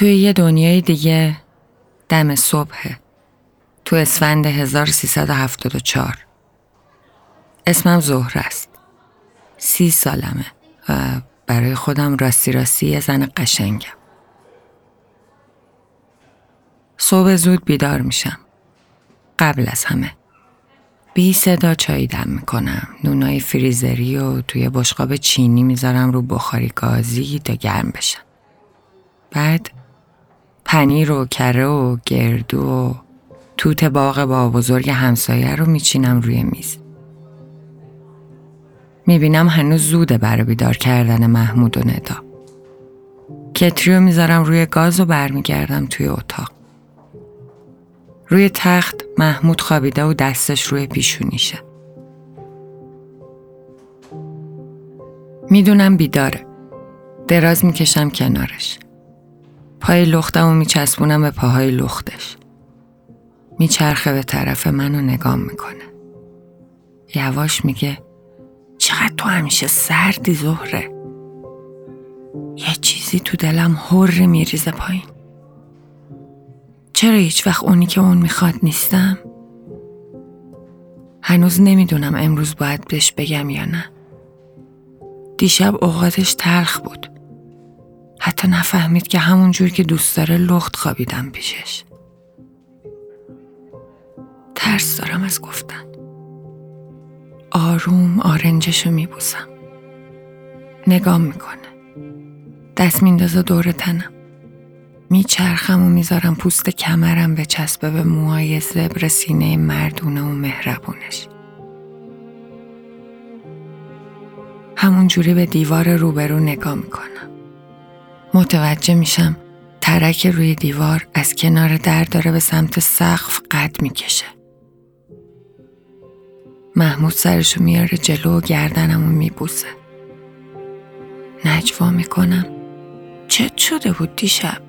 توی یه دنیای دیگه دم صبح تو اسفند 1374 اسمم زهر است. سی سالمه. و برای خودم راستی راستی یه زن قشنگم. صبح زود بیدار میشم. قبل از همه. بی صدا چای دم می‌کنم. نونای فریزری و توی بشقاب چینی می‌ذارم رو بخاری گازی تا گرم بشن بعد پنیر و کره و گردو و توت باغ با بزرگ همسایه رو میچینم روی میز. می‌بینم هنوز زوده برای بیدار کردن محمود و ندا. کتریو می‌ذارم روی گاز و برمیگردم توی اتاق. روی تخت محمود خوابیده و دستش روی پیشونیشه. می‌دونم بیداره. دراز می‌کشم کنارش. پای لختم و میچسبونم به پاهای لختش. میچرخه به طرف من و نگام می‌کنه. یواش میگه چقدر تو همیشه سردی زهره. یه چیزی تو دلم هر میریزه پایین. چرا هیچ وقت اونی که اون می‌خواد نیستم؟ هنوز نمی‌دونم امروز باید بهش بگم یا نه. دیشب اوقاتش تلخ بود. حتی نفهمید که همون جور که دوست داره لخت خوابیدم پیشش. ترس دارم از گفتن. آروم آرنجشو میبوسم. نگام می‌کنه. دست میندازه دور تنم. میچرخم و می‌ذارم پوست کمرم به چسبه به موهای زبر سینه مردونه و مهربونش. همون جوری به دیوار روبرو نگاه می‌کنم. متوجه میشم ترک روی دیوار از کنار در داره به سمت سقف قد می‌کشه. محمود سرشو میاره جلو و گردنمو میبوسه. نجوا می‌کنم. چت شده بود دیشب؟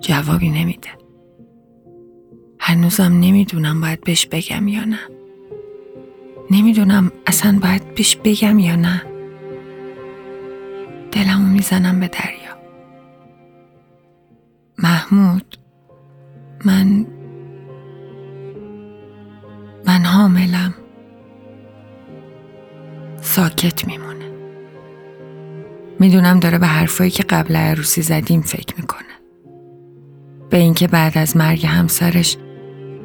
جوابی نمیده. هنوزم نمی‌دونم باید بهش بگم یا نه. نمی‌دونم اصلا باید بهش بگم یا نه. دلمو می‌زنم به دریا. محمود من من حاملم. ساکت میمونه. می‌دونم داره به حرفایی که قبل عروسی زدیم فکر می‌کنه. به اینکه بعد از مرگ همسرش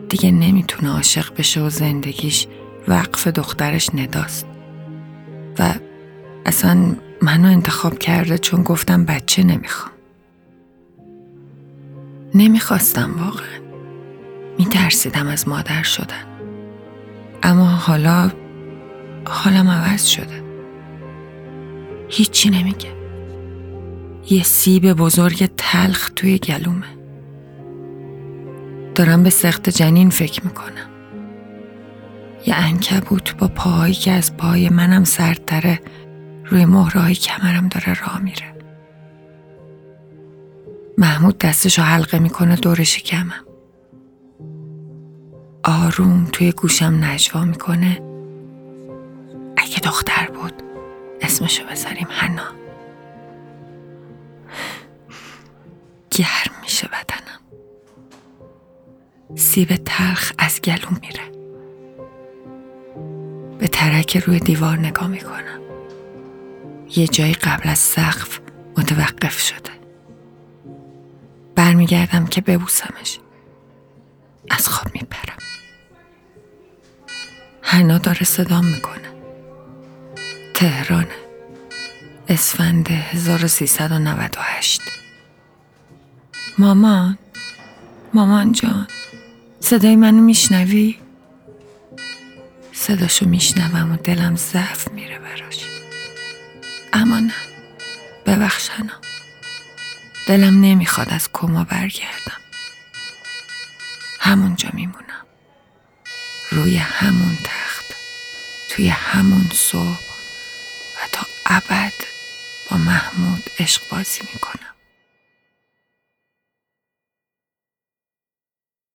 دیگه نمی‌تونه عاشق بشه و زندگیش وقف دخترش نداست. و اصلا منو انتخاب کرده چون گفتم بچه نمی‌خوام. نمی‌خواستم واقعا. میترسیدم از مادر شدن. اما حالا حالم عوض شده. هیچی نمیگه. یه سیب بزرگ تلخ توی گلومه. دارم به سخت جنین فکر می‌کنم. یه انکبوت با پاهایی که از پای منم سردتره روی مهرهای کمرم داره راه میره. محمود دستشو حلقه می‌کنه دور شکمم. آروم توی گوشم نجوا می‌کنه. اگه دختر بود اسمشو بذاریم حنا. گرم میشه بدنم. سیب تلخ از گلوم میره. به ترک روی دیوار نگاه می‌کنم. یه جایی قبل از سقف متوقف شده. برمیگردم که ببوسمش. از خواب میپرم. حنا داره صدام می‌کنه. تهران اسفند 1398 مامان؟ مامان جان صدای منو میشنوی؟ صداشو میشنوم و دلم ضعف میره براش. اما نه. ببخش دلم نمی‌خواد از کما برگردم. همونجا میمونم. روی همون تخت توی همون صبح و تا ابد با محمود عشق بازی می‌کنم.